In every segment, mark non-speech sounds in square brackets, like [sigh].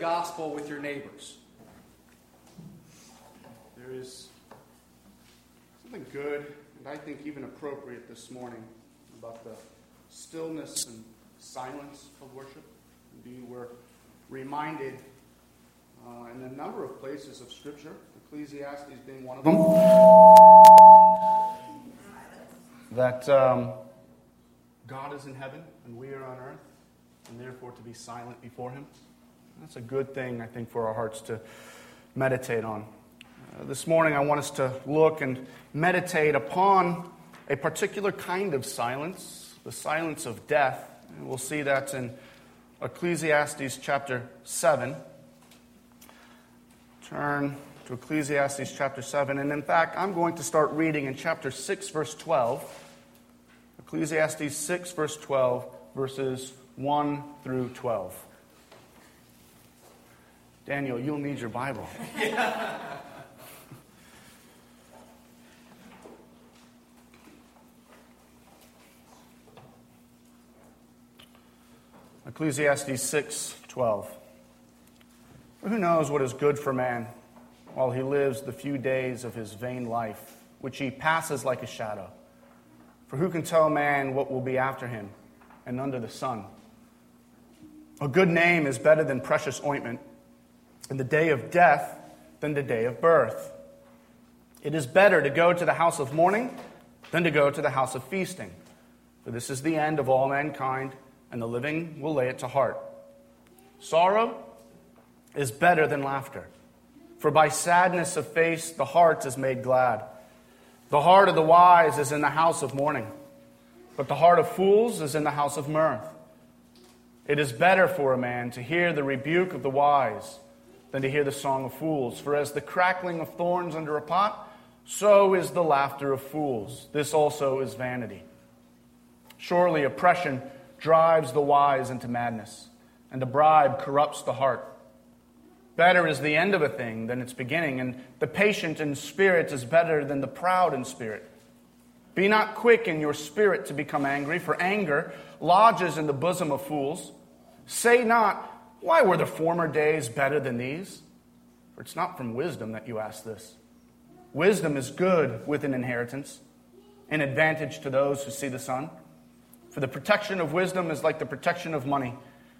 gospel with your neighbors. There is something good and I think even appropriate this morning about the stillness and silence of worship. Indeed, we're reminded uh, in a number of places of Scripture, Ecclesiastes being one of them, that um, God is in heaven and we are on earth, and therefore to be silent before Him. That's a good thing, I think, for our hearts to meditate on. Uh, this morning, I want us to look and meditate upon a particular kind of silence, the silence of death. And we'll see that in Ecclesiastes chapter 7. Turn to Ecclesiastes chapter 7. And in fact, I'm going to start reading in chapter 6, verse 12. Ecclesiastes 6, verse 12, verses 1 through 12. Daniel, you'll need your Bible. [laughs] Ecclesiastes 6:12. For who knows what is good for man while he lives the few days of his vain life, which he passes like a shadow? For who can tell man what will be after him and under the sun? A good name is better than precious ointment in the day of death than the day of birth. It is better to go to the house of mourning than to go to the house of feasting. For this is the end of all mankind, and the living will lay it to heart. Sorrow is better than laughter, for by sadness of face the heart is made glad. The heart of the wise is in the house of mourning, but the heart of fools is in the house of mirth. It is better for a man to hear the rebuke of the wise than to hear the song of fools. For as the crackling of thorns under a pot, so is the laughter of fools. This also is vanity. Surely oppression drives the wise into madness, and a bribe corrupts the heart. Better is the end of a thing than its beginning, and the patient in spirit is better than the proud in spirit. Be not quick in your spirit to become angry, for anger lodges in the bosom of fools. Say not, why were the former days better than these? For it's not from wisdom that you ask this. Wisdom is good with an inheritance, an advantage to those who see the sun. For the protection of wisdom is like the protection of money,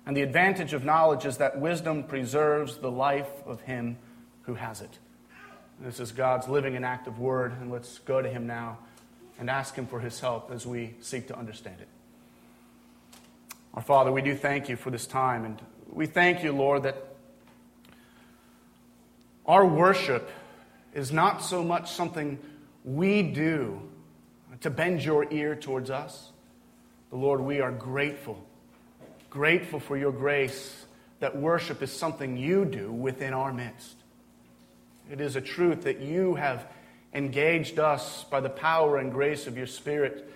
and the advantage of knowledge is that wisdom preserves the life of him who has it. This is God's living and active word, and let's go to him now and ask him for his help as we seek to understand it. Our Father, we do thank you for this time, and we thank you, Lord, that our worship is not so much something we do to bend your ear towards us. But Lord, we are grateful, grateful for your grace that worship is something you do within our midst. It is a truth that you have engaged us by the power and grace of your Spirit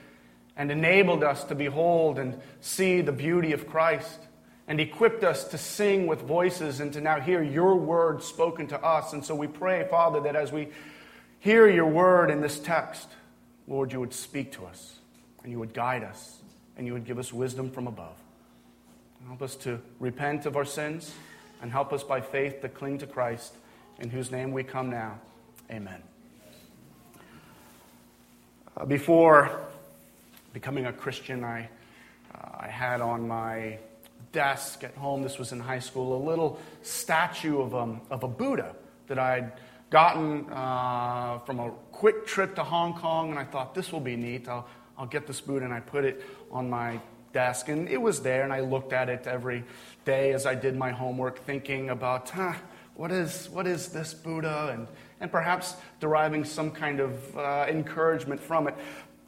and enabled us to behold and see the beauty of Christ and equipped us to sing with voices and to now hear your word spoken to us. And so we pray, Father, that as we hear your word in this text, Lord, you would speak to us and you would guide us and you would give us wisdom from above. Help us to repent of our sins and help us by faith to cling to Christ, in whose name we come now. Amen. Uh, before becoming a Christian, I, uh, I had on my desk at home, this was in high school, a little statue of, um, of a Buddha that I'd gotten uh, from a quick trip to Hong Kong, and I thought this will be neat. I'll, I'll get this Buddha, and I put it on my desk, and it was there, and I looked at it every day as I did my homework, thinking about, huh, what is, what is this Buddha, and, and perhaps deriving some kind of uh, encouragement from it.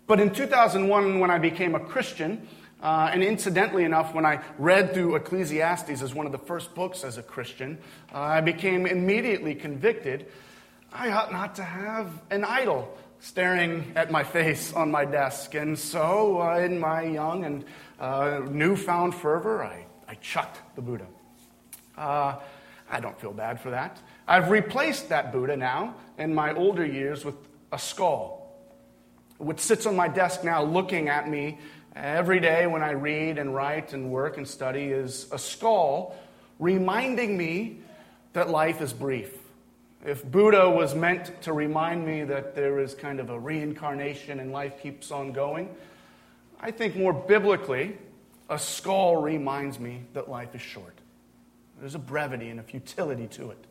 But in 2001, when I became a Christian, uh, and incidentally enough, when I read through Ecclesiastes as one of the first books as a Christian, uh, I became immediately convicted I ought not to have an idol staring at my face on my desk. And so, uh, in my young and uh, newfound fervor, I, I chucked the Buddha. Uh, I don't feel bad for that. I've replaced that Buddha now in my older years with a skull, which sits on my desk now looking at me Every day when I read and write and work and study is a skull reminding me that life is brief. If Buddha was meant to remind me that there is kind of a reincarnation and life keeps on going, I think more biblically, a skull reminds me that life is short. There's a brevity and a futility to it.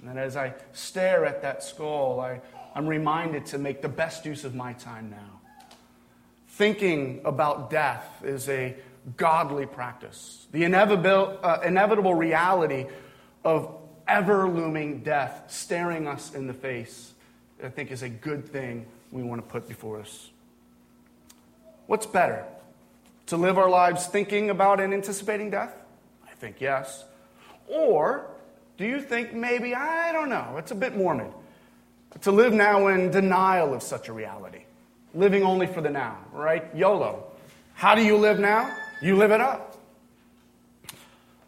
And then as I stare at that skull, I, I'm reminded to make the best use of my time now. Thinking about death is a godly practice. The inevitable, uh, inevitable reality of ever looming death staring us in the face, I think, is a good thing we want to put before us. What's better? To live our lives thinking about and anticipating death? I think yes. Or do you think maybe, I don't know, it's a bit morbid, to live now in denial of such a reality? Living only for the now, right? YOLO. How do you live now? You live it up.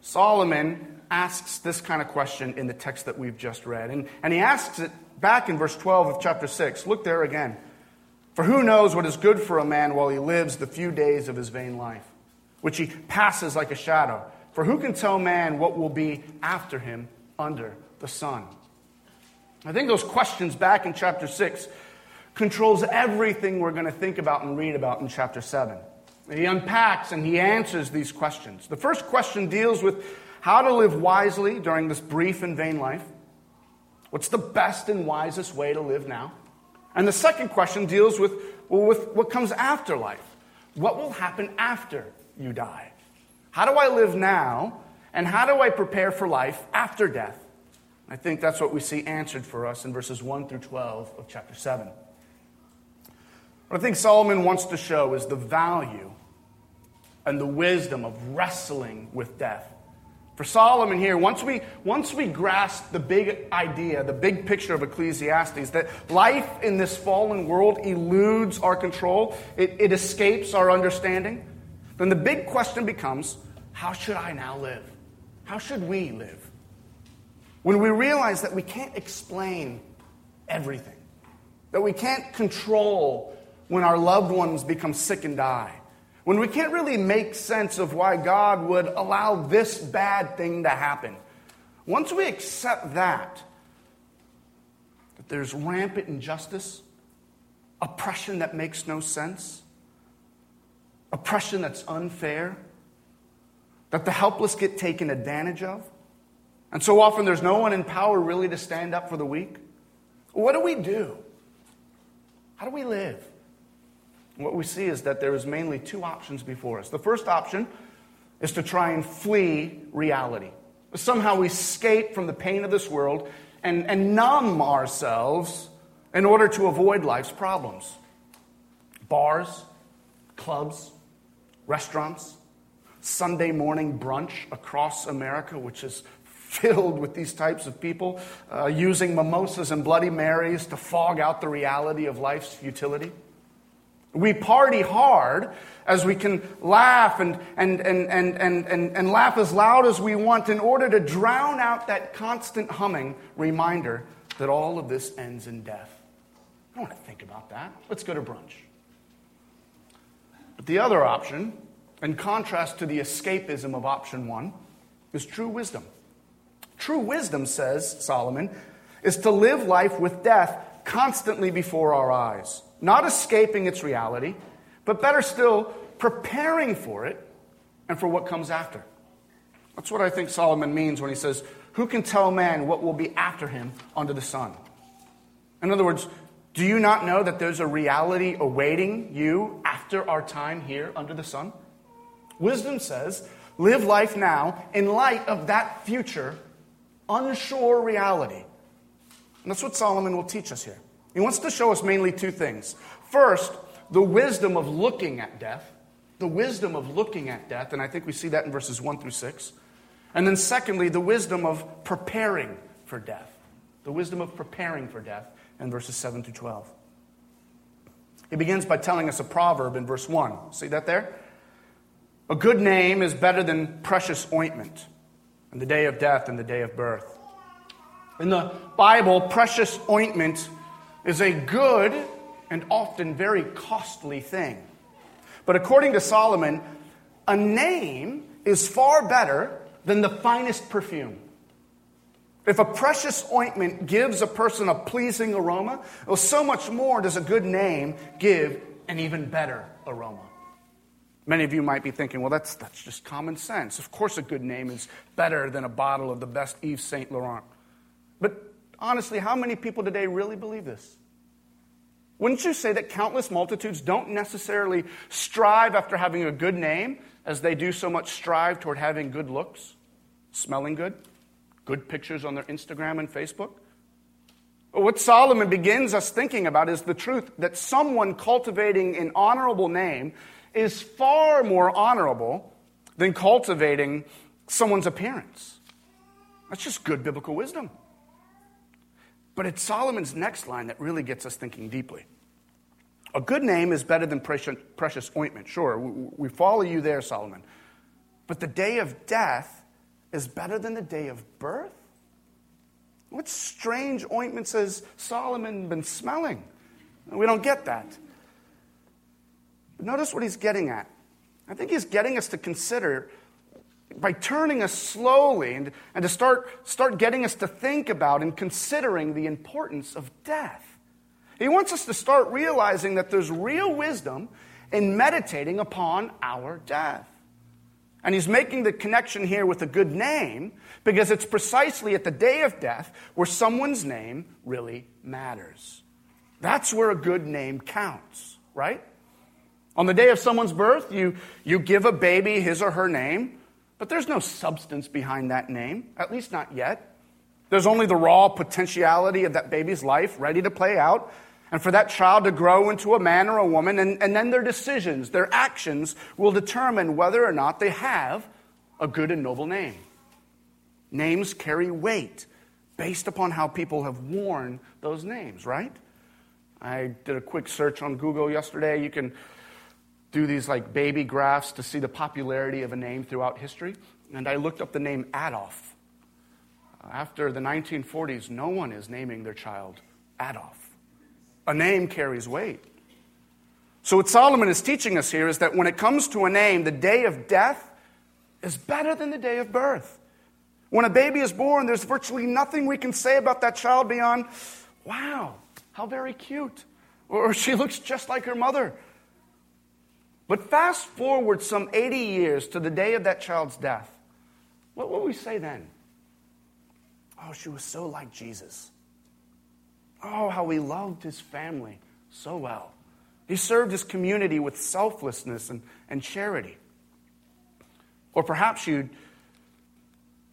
Solomon asks this kind of question in the text that we've just read. And, and he asks it back in verse 12 of chapter 6. Look there again. For who knows what is good for a man while he lives the few days of his vain life, which he passes like a shadow? For who can tell man what will be after him under the sun? I think those questions back in chapter 6 controls everything we're going to think about and read about in chapter 7. He unpacks and he answers these questions. The first question deals with how to live wisely during this brief and vain life. What's the best and wisest way to live now? And the second question deals with, well, with what comes after life. What will happen after you die? How do I live now? And how do I prepare for life after death? I think that's what we see answered for us in verses 1 through 12 of chapter 7. What I think Solomon wants to show is the value and the wisdom of wrestling with death. For Solomon here, once we, once we grasp the big idea, the big picture of Ecclesiastes, that life in this fallen world eludes our control, it, it escapes our understanding, then the big question becomes how should I now live? How should we live? When we realize that we can't explain everything, that we can't control when our loved ones become sick and die, when we can't really make sense of why God would allow this bad thing to happen, once we accept that, that there's rampant injustice, oppression that makes no sense, oppression that's unfair, that the helpless get taken advantage of, and so often there's no one in power really to stand up for the weak. What do we do? How do we live? What we see is that there is mainly two options before us. The first option is to try and flee reality, somehow we escape from the pain of this world and, and numb ourselves in order to avoid life's problems. Bars, clubs, restaurants, Sunday morning brunch across America, which is filled with these types of people, uh, using mimosas and Bloody Marys to fog out the reality of life's futility. We party hard as we can laugh and, and, and, and, and, and, and laugh as loud as we want in order to drown out that constant humming reminder that all of this ends in death. I don't want to think about that. Let's go to brunch. But the other option, in contrast to the escapism of option one, is true wisdom. True wisdom, says Solomon, is to live life with death constantly before our eyes not escaping its reality, but better still, preparing for it and for what comes after. That's what I think Solomon means when he says, Who can tell man what will be after him under the sun? In other words, do you not know that there's a reality awaiting you after our time here under the sun? Wisdom says, live life now in light of that future, unsure reality. And that's what Solomon will teach us here. He wants to show us mainly two things. First, the wisdom of looking at death, the wisdom of looking at death, and I think we see that in verses 1 through 6. And then, secondly, the wisdom of preparing for death, the wisdom of preparing for death in verses 7 through 12. He begins by telling us a proverb in verse 1. See that there? A good name is better than precious ointment, in the day of death and the day of birth. In the Bible, precious ointment is a good and often very costly thing. But according to Solomon, a name is far better than the finest perfume. If a precious ointment gives a person a pleasing aroma, well, so much more does a good name give an even better aroma. Many of you might be thinking, well, that's, that's just common sense. Of course, a good name is better than a bottle of the best Yves Saint Laurent. But honestly, how many people today really believe this? Wouldn't you say that countless multitudes don't necessarily strive after having a good name as they do so much strive toward having good looks, smelling good, good pictures on their Instagram and Facebook? What Solomon begins us thinking about is the truth that someone cultivating an honorable name is far more honorable than cultivating someone's appearance. That's just good biblical wisdom. But it's Solomon's next line that really gets us thinking deeply. A good name is better than precious, ointment. Sure, we follow you there, Solomon. But the day of death is better than the day of birth? What strange ointments has Solomon been smelling? We don't get that. But notice what he's getting at. I think he's getting us to consider by turning us slowly and, and to start, start getting us to think about and considering the importance of death. He wants us to start realizing that there's real wisdom in meditating upon our death. And he's making the connection here with a good name because it's precisely at the day of death where someone's name really matters. That's where a good name counts, right? On the day of someone's birth, you, you give a baby his or her name, but there's no substance behind that name, at least not yet. There's only the raw potentiality of that baby's life ready to play out, and for that child to grow into a man or a woman, and, and then their decisions, their actions will determine whether or not they have a good and noble name. Names carry weight based upon how people have worn those names, right? I did a quick search on Google yesterday. You can do these like baby graphs to see the popularity of a name throughout history. And I looked up the name Adolf. After the 1940s, no one is naming their child Adolf. A name carries weight. So, what Solomon is teaching us here is that when it comes to a name, the day of death is better than the day of birth. When a baby is born, there's virtually nothing we can say about that child beyond, wow, how very cute. Or she looks just like her mother. But fast forward some 80 years to the day of that child's death. What will we say then? Oh, she was so like Jesus. Oh, how he loved his family so well. He served his community with selflessness and, and charity. Or perhaps you'd,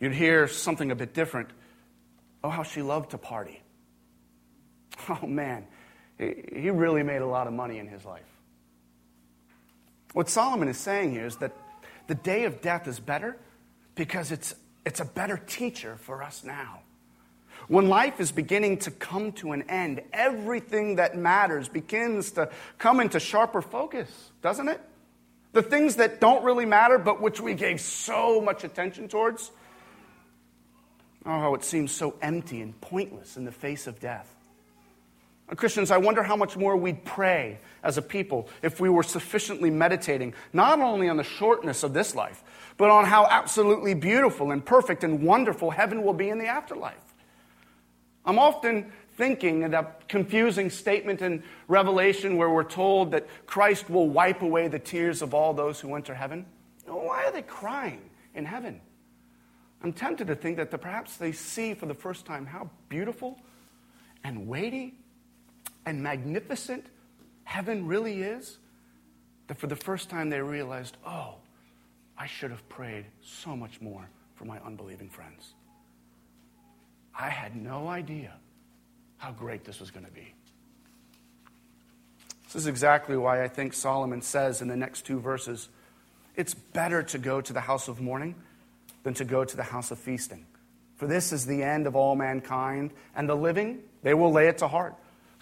you'd hear something a bit different. Oh, how she loved to party. [laughs] Oh, man, he really made a lot of money in his life. What Solomon is saying here is that the day of death is better because it's, it's a better teacher for us now. When life is beginning to come to an end, everything that matters begins to come into sharper focus, doesn't it? The things that don't really matter, but which we gave so much attention towards. Oh, it seems so empty and pointless in the face of death. Uh, Christians, I wonder how much more we'd pray as a people if we were sufficiently meditating not only on the shortness of this life, but on how absolutely beautiful and perfect and wonderful heaven will be in the afterlife. I'm often thinking of that confusing statement in Revelation where we're told that Christ will wipe away the tears of all those who enter heaven. Why are they crying in heaven? I'm tempted to think that perhaps they see for the first time how beautiful and weighty and magnificent heaven really is, that for the first time they realized, oh, I should have prayed so much more for my unbelieving friends. I had no idea how great this was going to be. This is exactly why I think Solomon says in the next two verses it's better to go to the house of mourning than to go to the house of feasting. For this is the end of all mankind, and the living, they will lay it to heart.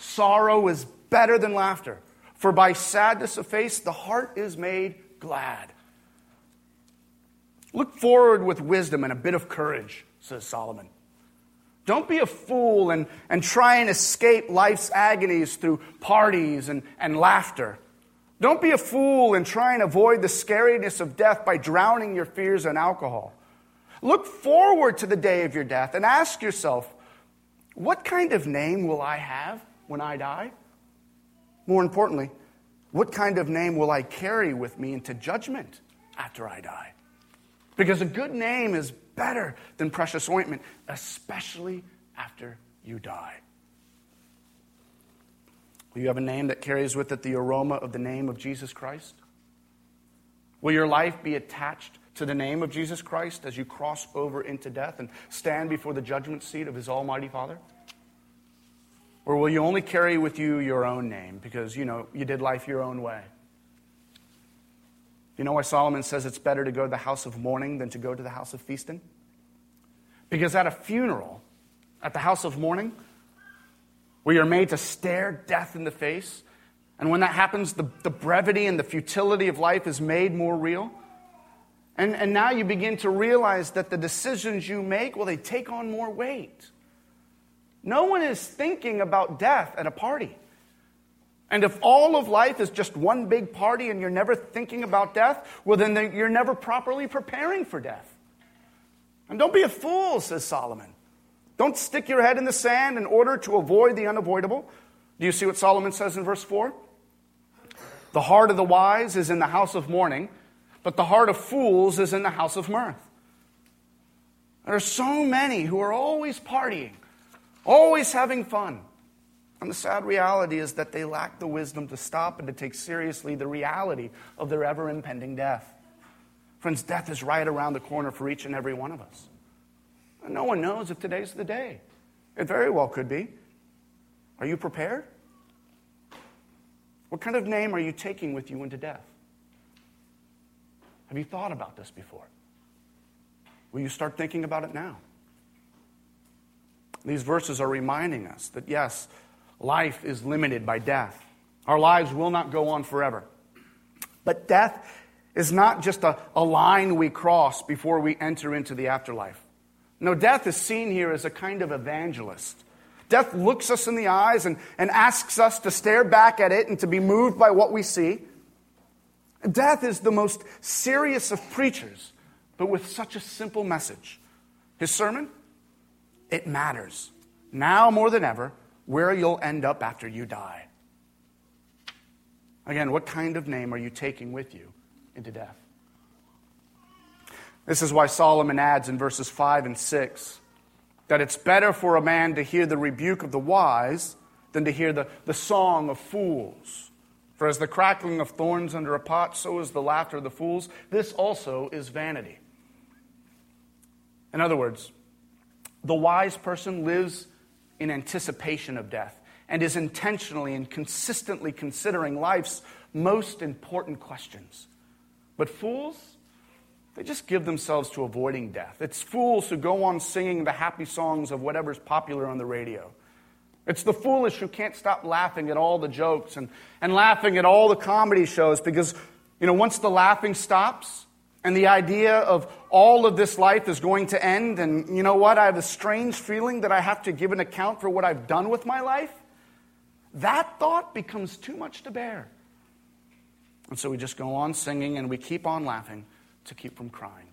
Sorrow is better than laughter, for by sadness of face the heart is made glad. Look forward with wisdom and a bit of courage, says Solomon. Don't be a fool and, and try and escape life's agonies through parties and, and laughter. Don't be a fool and try and avoid the scariness of death by drowning your fears in alcohol. Look forward to the day of your death and ask yourself, what kind of name will I have when I die? More importantly, what kind of name will I carry with me into judgment after I die? Because a good name is better than precious ointment, especially after you die. Will you have a name that carries with it the aroma of the name of Jesus Christ? Will your life be attached to the name of Jesus Christ as you cross over into death and stand before the judgment seat of his almighty Father? Or will you only carry with you your own name because, you know, you did life your own way? You know why Solomon says it's better to go to the house of mourning than to go to the house of feasting? Because at a funeral, at the house of mourning, where you're made to stare death in the face. And when that happens, the, the brevity and the futility of life is made more real. And, and now you begin to realize that the decisions you make, well, they take on more weight. No one is thinking about death at a party. And if all of life is just one big party and you're never thinking about death, well, then you're never properly preparing for death. And don't be a fool, says Solomon. Don't stick your head in the sand in order to avoid the unavoidable. Do you see what Solomon says in verse 4? The heart of the wise is in the house of mourning, but the heart of fools is in the house of mirth. There are so many who are always partying, always having fun. And the sad reality is that they lack the wisdom to stop and to take seriously the reality of their ever impending death. Friends, death is right around the corner for each and every one of us. No one knows if today's the day. It very well could be. Are you prepared? What kind of name are you taking with you into death? Have you thought about this before? Will you start thinking about it now? These verses are reminding us that yes, life is limited by death. Our lives will not go on forever. But death is not just a, a line we cross before we enter into the afterlife. No, death is seen here as a kind of evangelist. Death looks us in the eyes and, and asks us to stare back at it and to be moved by what we see. Death is the most serious of preachers, but with such a simple message. His sermon? It matters, now more than ever, where you'll end up after you die. Again, what kind of name are you taking with you into death? This is why Solomon adds in verses 5 and 6 that it's better for a man to hear the rebuke of the wise than to hear the, the song of fools. For as the crackling of thorns under a pot, so is the laughter of the fools. This also is vanity. In other words, the wise person lives in anticipation of death and is intentionally and consistently considering life's most important questions. But fools, they just give themselves to avoiding death. It's fools who go on singing the happy songs of whatever's popular on the radio. It's the foolish who can't stop laughing at all the jokes and, and laughing at all the comedy shows because, you know, once the laughing stops and the idea of all of this life is going to end, and you know what? I have a strange feeling that I have to give an account for what I've done with my life. That thought becomes too much to bear. And so we just go on singing and we keep on laughing to keep from crying.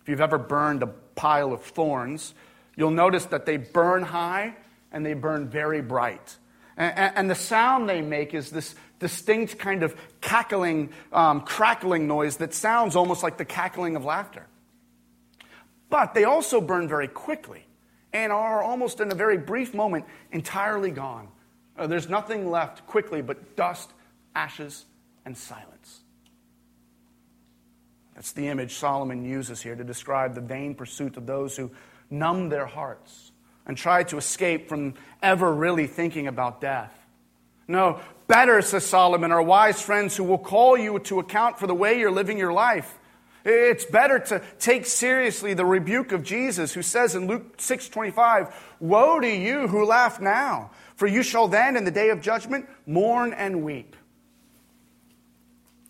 If you've ever burned a pile of thorns, you'll notice that they burn high and they burn very bright. And, the sound they make is this distinct kind of cackling, um, crackling noise that sounds almost like the cackling of laughter. But they also burn very quickly and are almost in a very brief moment entirely gone. Uh, there's nothing left quickly but dust, ashes, and silence. That's the image Solomon uses here to describe the vain pursuit of those who numb their hearts and try to escape from ever really thinking about death. No, better, says Solomon, are wise friends who will call you to account for the way you're living your life. It's better to take seriously the rebuke of Jesus, who says in Luke 6:25, "Woe to you who laugh now, for you shall then in the day of judgment mourn and weep."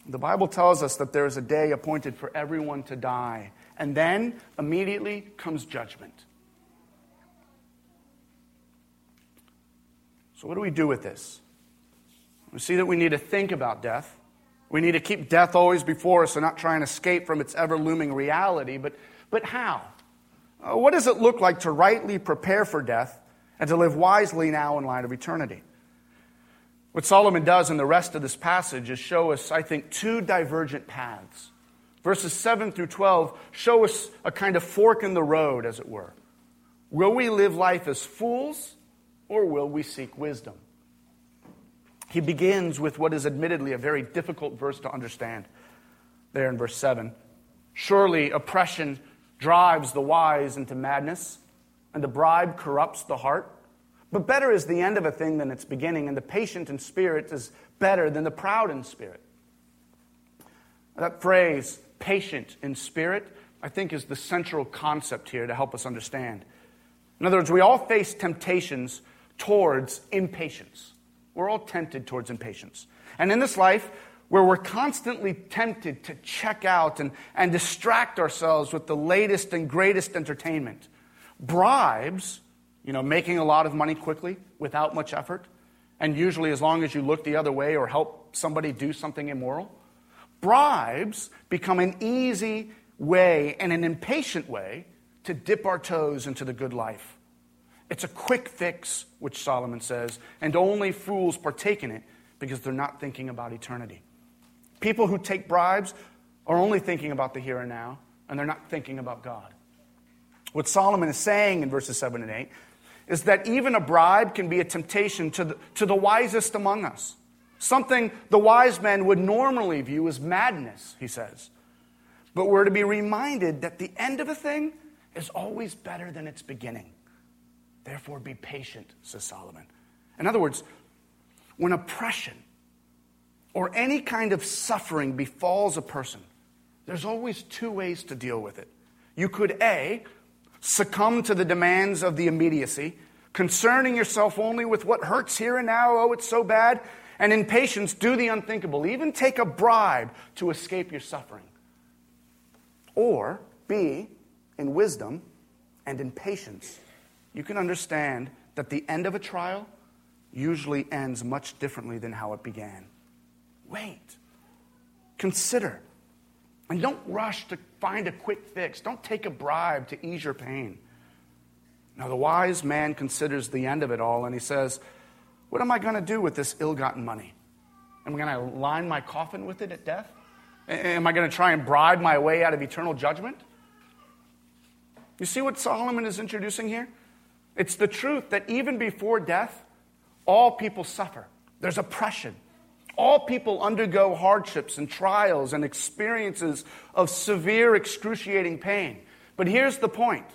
The Bible tells us that there is a day appointed for everyone to die, and then immediately comes judgment. So, what do we do with this? We see that we need to think about death, We need to keep death always before us and not try and escape from its ever looming reality. But, but how? Uh, what does it look like to rightly prepare for death and to live wisely now in light of eternity? What Solomon does in the rest of this passage is show us, I think, two divergent paths. Verses 7 through 12 show us a kind of fork in the road, as it were. Will we live life as fools or will we seek wisdom? He begins with what is admittedly a very difficult verse to understand there in verse 7. Surely oppression drives the wise into madness, and the bribe corrupts the heart. But better is the end of a thing than its beginning, and the patient in spirit is better than the proud in spirit. That phrase, patient in spirit, I think is the central concept here to help us understand. In other words, we all face temptations towards impatience. We're all tempted towards impatience. And in this life, where we're constantly tempted to check out and, and distract ourselves with the latest and greatest entertainment, bribes you know, making a lot of money quickly without much effort, and usually as long as you look the other way or help somebody do something immoral. Bribes become an easy way and an impatient way to dip our toes into the good life. It's a quick fix, which Solomon says, and only fools partake in it because they're not thinking about eternity. People who take bribes are only thinking about the here and now, and they're not thinking about God. What Solomon is saying in verses 7 and 8 is that even a bribe can be a temptation to the, to the wisest among us. Something the wise men would normally view as madness, he says. But we're to be reminded that the end of a thing is always better than its beginning. Therefore, be patient, says Solomon. In other words, when oppression or any kind of suffering befalls a person, there's always two ways to deal with it. You could, A, succumb to the demands of the immediacy, concerning yourself only with what hurts here and now, oh, it's so bad, and in patience do the unthinkable, even take a bribe to escape your suffering. Or, B, in wisdom and in patience, you can understand that the end of a trial usually ends much differently than how it began. Wait. Consider. And don't rush to find a quick fix. Don't take a bribe to ease your pain. Now, the wise man considers the end of it all and he says, What am I going to do with this ill gotten money? Am I going to line my coffin with it at death? Am I going to try and bribe my way out of eternal judgment? You see what Solomon is introducing here? It's the truth that even before death, all people suffer. There's oppression, all people undergo hardships and trials and experiences of severe, excruciating pain. But here's the point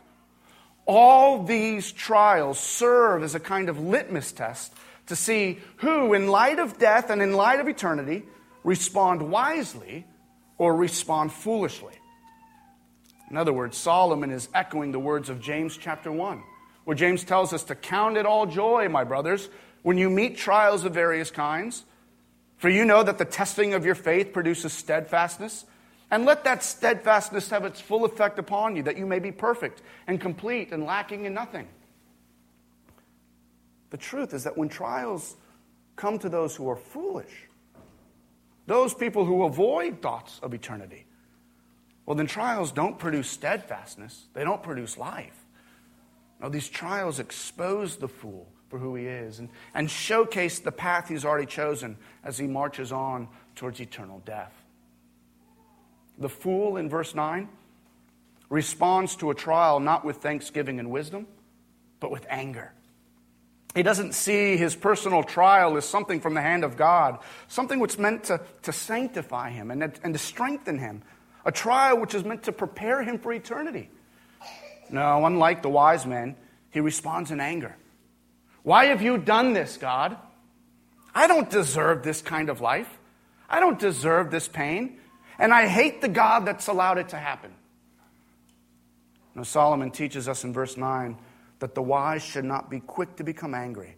all these trials serve as a kind of litmus test to see who, in light of death and in light of eternity, respond wisely or respond foolishly. In other words, Solomon is echoing the words of James chapter 1, where James tells us to count it all joy, my brothers, when you meet trials of various kinds for you know that the testing of your faith produces steadfastness. And let that steadfastness have its full effect upon you, that you may be perfect and complete and lacking in nothing. The truth is that when trials come to those who are foolish, those people who avoid thoughts of eternity, well, then trials don't produce steadfastness, they don't produce life. No, these trials expose the fool for who he is and, and showcase the path he's already chosen as he marches on towards eternal death. The fool in verse 9 responds to a trial not with thanksgiving and wisdom, but with anger. He doesn't see his personal trial as something from the hand of God, something which is meant to, to sanctify him and, and to strengthen him, a trial which is meant to prepare him for eternity. No, unlike the wise men, he responds in anger. Why have you done this, God? I don't deserve this kind of life. I don't deserve this pain. And I hate the God that's allowed it to happen. Now, Solomon teaches us in verse 9 that the wise should not be quick to become angry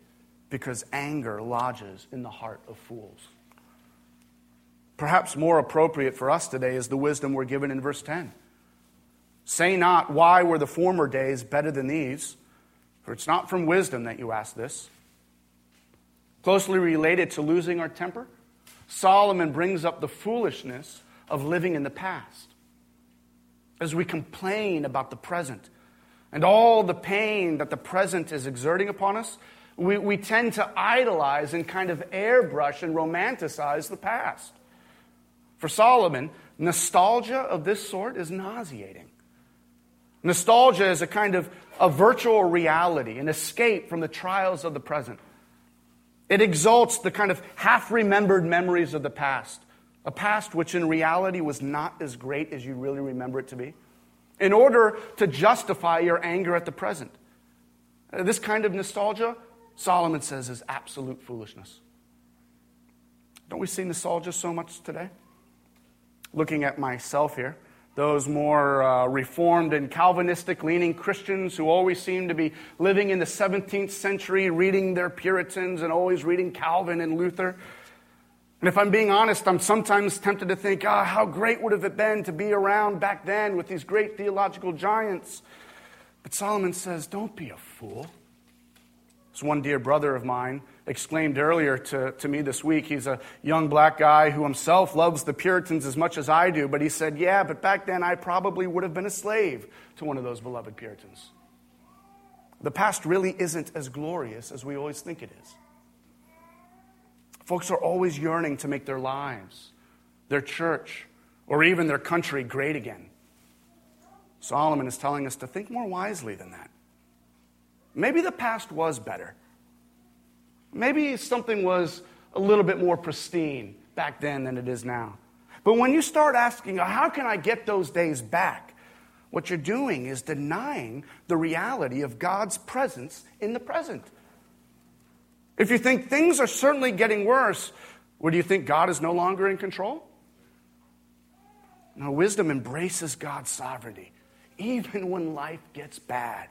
because anger lodges in the heart of fools. Perhaps more appropriate for us today is the wisdom we're given in verse 10. Say not, Why were the former days better than these? For it's not from wisdom that you ask this. Closely related to losing our temper, Solomon brings up the foolishness of living in the past. As we complain about the present and all the pain that the present is exerting upon us, we, we tend to idolize and kind of airbrush and romanticize the past. For Solomon, nostalgia of this sort is nauseating. Nostalgia is a kind of a virtual reality, an escape from the trials of the present. It exalts the kind of half remembered memories of the past, a past which in reality was not as great as you really remember it to be, in order to justify your anger at the present. Uh, this kind of nostalgia, Solomon says, is absolute foolishness. Don't we see nostalgia so much today? Looking at myself here, those more uh, reformed and Calvinistic leaning Christians who always seem to be living in the 17th century, reading their Puritans and always reading Calvin and Luther. And if I'm being honest, I'm sometimes tempted to think, ah, how great would have it been to be around back then with these great theological giants. But Solomon says, don't be a fool. As one dear brother of mine exclaimed earlier to, to me this week. He's a young black guy who himself loves the Puritans as much as I do, but he said, Yeah, but back then I probably would have been a slave to one of those beloved Puritans. The past really isn't as glorious as we always think it is. Folks are always yearning to make their lives, their church, or even their country great again. Solomon is telling us to think more wisely than that. Maybe the past was better. Maybe something was a little bit more pristine back then than it is now. But when you start asking, oh, how can I get those days back? What you're doing is denying the reality of God's presence in the present. If you think things are certainly getting worse, would you think God is no longer in control? No, wisdom embraces God's sovereignty, even when life gets bad.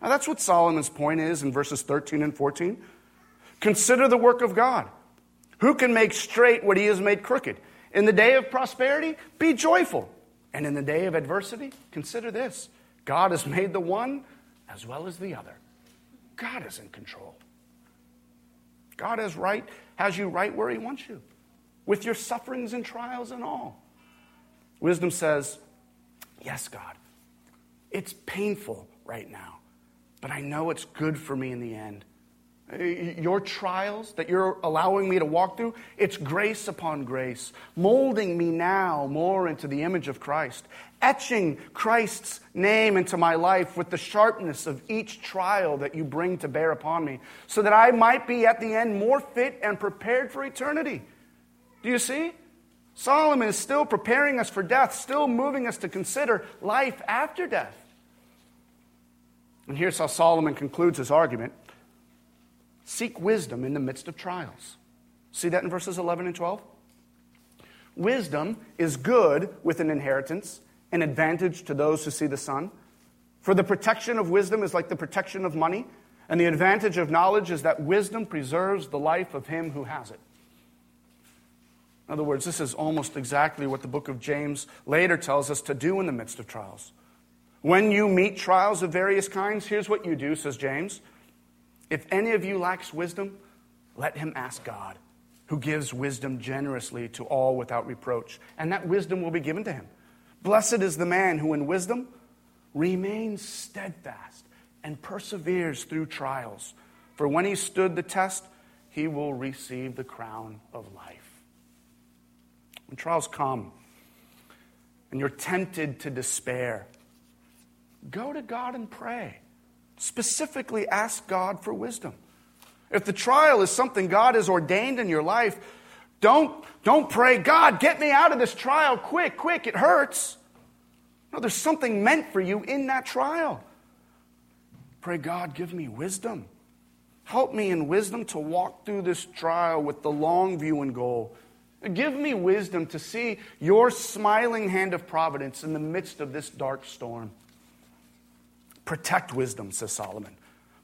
Now, that's what Solomon's point is in verses 13 and 14. Consider the work of God. Who can make straight what he has made crooked? In the day of prosperity, be joyful. And in the day of adversity, consider this God has made the one as well as the other. God is in control. God has right, has you right where he wants you, with your sufferings and trials and all. Wisdom says, Yes, God, it's painful right now, but I know it's good for me in the end. Your trials that you're allowing me to walk through, it's grace upon grace, molding me now more into the image of Christ, etching Christ's name into my life with the sharpness of each trial that you bring to bear upon me, so that I might be at the end more fit and prepared for eternity. Do you see? Solomon is still preparing us for death, still moving us to consider life after death. And here's how Solomon concludes his argument. Seek wisdom in the midst of trials. See that in verses 11 and 12? Wisdom is good with an inheritance, an advantage to those who see the sun. For the protection of wisdom is like the protection of money, and the advantage of knowledge is that wisdom preserves the life of him who has it. In other words, this is almost exactly what the book of James later tells us to do in the midst of trials. When you meet trials of various kinds, here's what you do, says James. If any of you lacks wisdom, let him ask God, who gives wisdom generously to all without reproach, and that wisdom will be given to him. Blessed is the man who in wisdom remains steadfast and perseveres through trials, for when he stood the test, he will receive the crown of life. When trials come and you're tempted to despair, go to God and pray. Specifically, ask God for wisdom. If the trial is something God has ordained in your life, don't, don't pray, God, get me out of this trial quick, quick, it hurts. No, there's something meant for you in that trial. Pray, God, give me wisdom. Help me in wisdom to walk through this trial with the long view and goal. Give me wisdom to see your smiling hand of providence in the midst of this dark storm. Protect wisdom, says Solomon,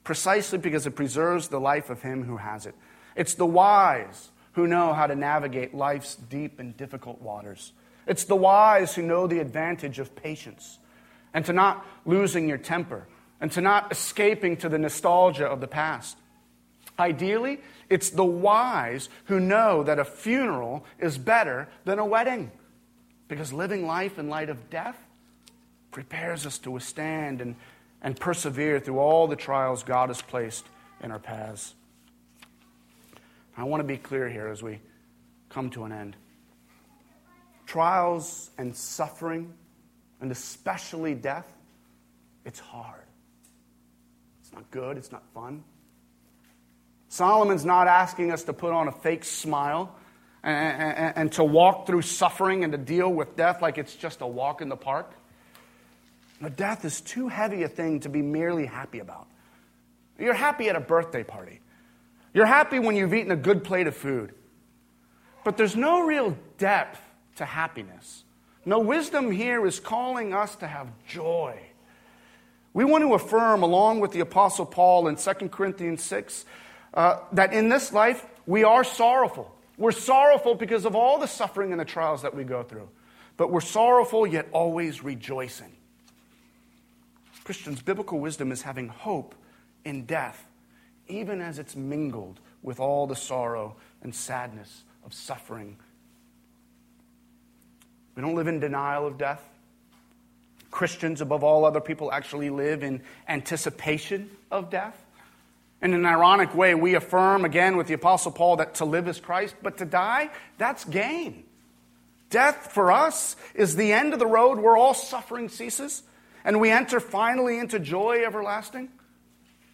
precisely because it preserves the life of him who has it. It's the wise who know how to navigate life's deep and difficult waters. It's the wise who know the advantage of patience and to not losing your temper and to not escaping to the nostalgia of the past. Ideally, it's the wise who know that a funeral is better than a wedding because living life in light of death prepares us to withstand and, and persevere through all the trials God has placed in our paths. I want to be clear here as we come to an end. Trials and suffering, and especially death, it's hard. It's not good, it's not fun. Solomon's not asking us to put on a fake smile and, and, and, to walk through suffering and to deal with death like it's just a walk in the park. But death is too heavy a thing to be merely happy about. You're happy at a birthday party. You're happy when you've eaten a good plate of food. But there's no real depth to happiness. No wisdom here is calling us to have joy. We want to affirm, along with the Apostle Paul in 2 Corinthians 6, uh, that in this life we are sorrowful. We're sorrowful because of all the suffering and the trials that we go through. But we're sorrowful, yet always rejoicing. Christians, biblical wisdom is having hope in death, even as it's mingled with all the sorrow and sadness of suffering. We don't live in denial of death. Christians, above all other people, actually live in anticipation of death. In an ironic way, we affirm again with the Apostle Paul that to live is Christ, but to die, that's gain. Death for us is the end of the road where all suffering ceases and we enter finally into joy everlasting.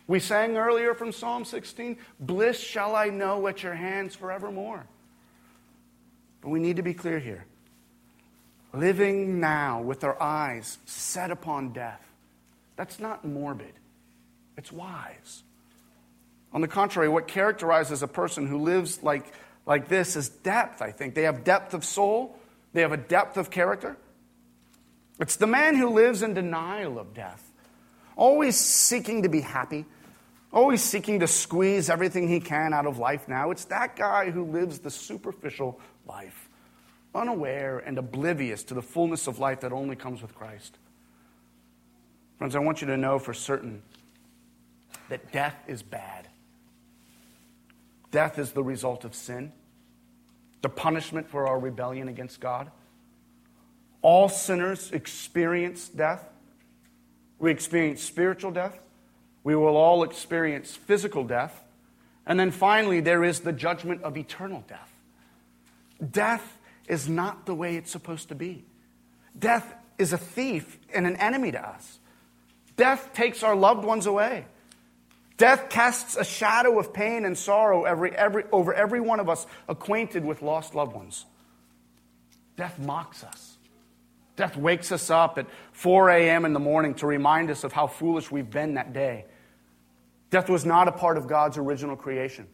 We sang earlier from Psalm 16, Bliss shall I know at your hands forevermore. But we need to be clear here. Living now with our eyes set upon death, that's not morbid, it's wise. On the contrary, what characterizes a person who lives like, like this is depth, I think. They have depth of soul, they have a depth of character. It's the man who lives in denial of death, always seeking to be happy, always seeking to squeeze everything he can out of life now. It's that guy who lives the superficial life, unaware and oblivious to the fullness of life that only comes with Christ. Friends, I want you to know for certain that death is bad. Death is the result of sin, the punishment for our rebellion against God. All sinners experience death. We experience spiritual death. We will all experience physical death. And then finally, there is the judgment of eternal death. Death is not the way it's supposed to be. Death is a thief and an enemy to us. Death takes our loved ones away. Death casts a shadow of pain and sorrow every, every, over every one of us acquainted with lost loved ones. Death mocks us. Death wakes us up at 4 a.m. in the morning to remind us of how foolish we've been that day. Death was not a part of God's original creation.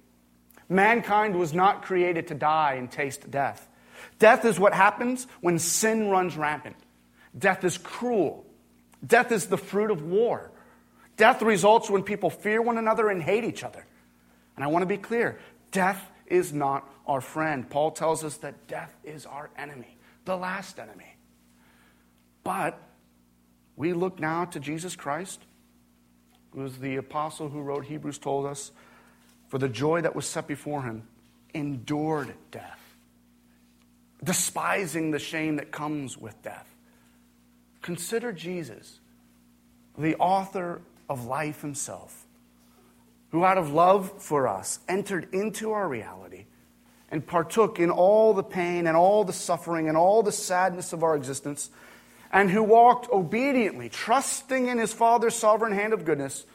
Mankind was not created to die and taste death. Death is what happens when sin runs rampant. Death is cruel. Death is the fruit of war. Death results when people fear one another and hate each other. And I want to be clear death is not our friend. Paul tells us that death is our enemy, the last enemy. But we look now to Jesus Christ, who was the apostle who wrote Hebrews, told us, for the joy that was set before him, endured death, despising the shame that comes with death. Consider Jesus, the author of life himself, who out of love for us entered into our reality and partook in all the pain and all the suffering and all the sadness of our existence, and who walked obediently, trusting in his Father's sovereign hand of goodness,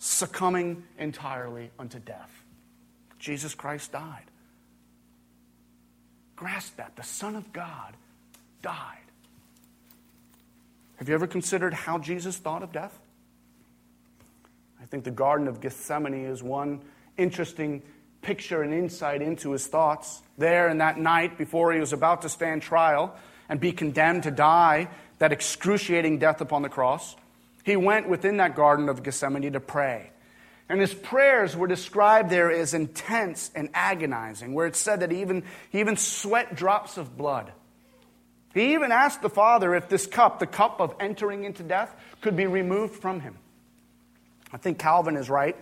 succumbing entirely unto death. Jesus Christ died. Grasp that. The Son of God died. Have you ever considered how Jesus thought of death? I think the Garden of Gethsemane is one interesting picture and insight into his thoughts. There in that night, before he was about to stand trial and be condemned to die that excruciating death upon the cross, he went within that Garden of Gethsemane to pray. And his prayers were described there as intense and agonizing, where it said that he even, he even sweat drops of blood. He even asked the Father if this cup, the cup of entering into death, could be removed from him. I think Calvin is right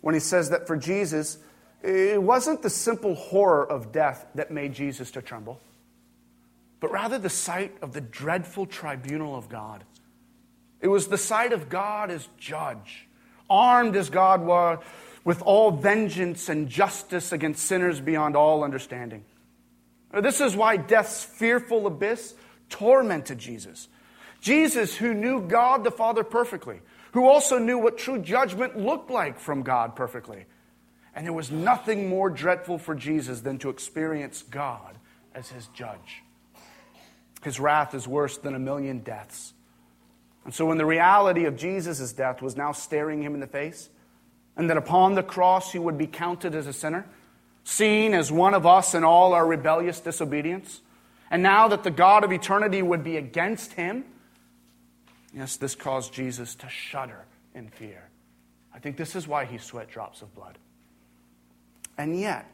when he says that for Jesus, it wasn't the simple horror of death that made Jesus to tremble, but rather the sight of the dreadful tribunal of God. It was the sight of God as judge, armed as God was with all vengeance and justice against sinners beyond all understanding. This is why death's fearful abyss tormented Jesus. Jesus, who knew God the Father perfectly, who also knew what true judgment looked like from God perfectly. And there was nothing more dreadful for Jesus than to experience God as his judge. His wrath is worse than a million deaths. And so, when the reality of Jesus' death was now staring him in the face, and that upon the cross he would be counted as a sinner, seen as one of us in all our rebellious disobedience, and now that the God of eternity would be against him, yes, this caused Jesus to shudder in fear. I think this is why he sweat drops of blood. And yet,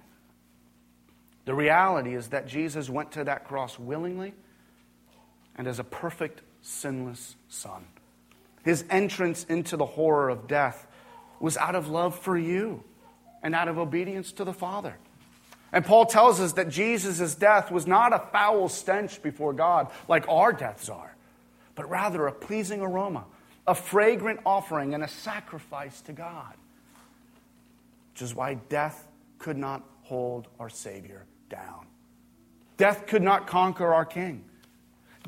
the reality is that Jesus went to that cross willingly and as a perfect, sinless Son. His entrance into the horror of death was out of love for you and out of obedience to the Father. And Paul tells us that Jesus' death was not a foul stench before God like our deaths are, but rather a pleasing aroma, a fragrant offering, and a sacrifice to God. Which is why death could not hold our Savior down. Death could not conquer our King.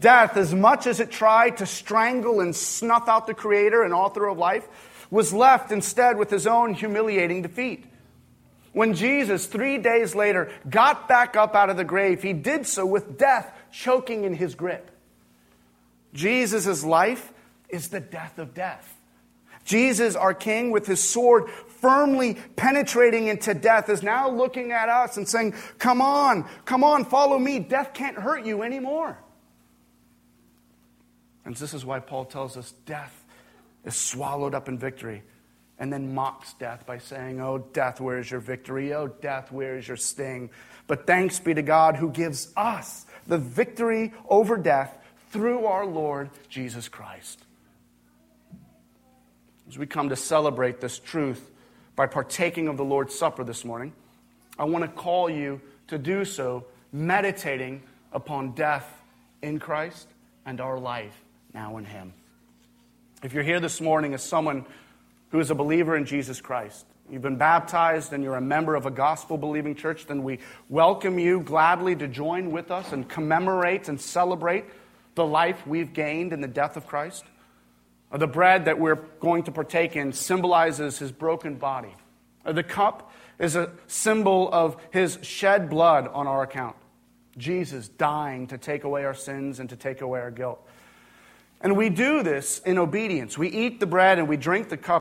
Death, as much as it tried to strangle and snuff out the Creator and author of life, was left instead with his own humiliating defeat. When Jesus, three days later, got back up out of the grave, he did so with death choking in his grip. Jesus' life is the death of death. Jesus, our King, with his sword firmly penetrating into death, is now looking at us and saying, Come on, come on, follow me. Death can't hurt you anymore. And this is why Paul tells us death is swallowed up in victory and then mocks death by saying, Oh, death, where is your victory? Oh, death, where is your sting? But thanks be to God who gives us the victory over death through our Lord Jesus Christ. As we come to celebrate this truth by partaking of the Lord's Supper this morning, I want to call you to do so meditating upon death in Christ and our life now in Him. If you're here this morning as someone who is a believer in Jesus Christ, you've been baptized and you're a member of a gospel believing church, then we welcome you gladly to join with us and commemorate and celebrate the life we've gained in the death of Christ. The bread that we're going to partake in symbolizes his broken body. The cup is a symbol of his shed blood on our account. Jesus dying to take away our sins and to take away our guilt. And we do this in obedience. We eat the bread and we drink the cup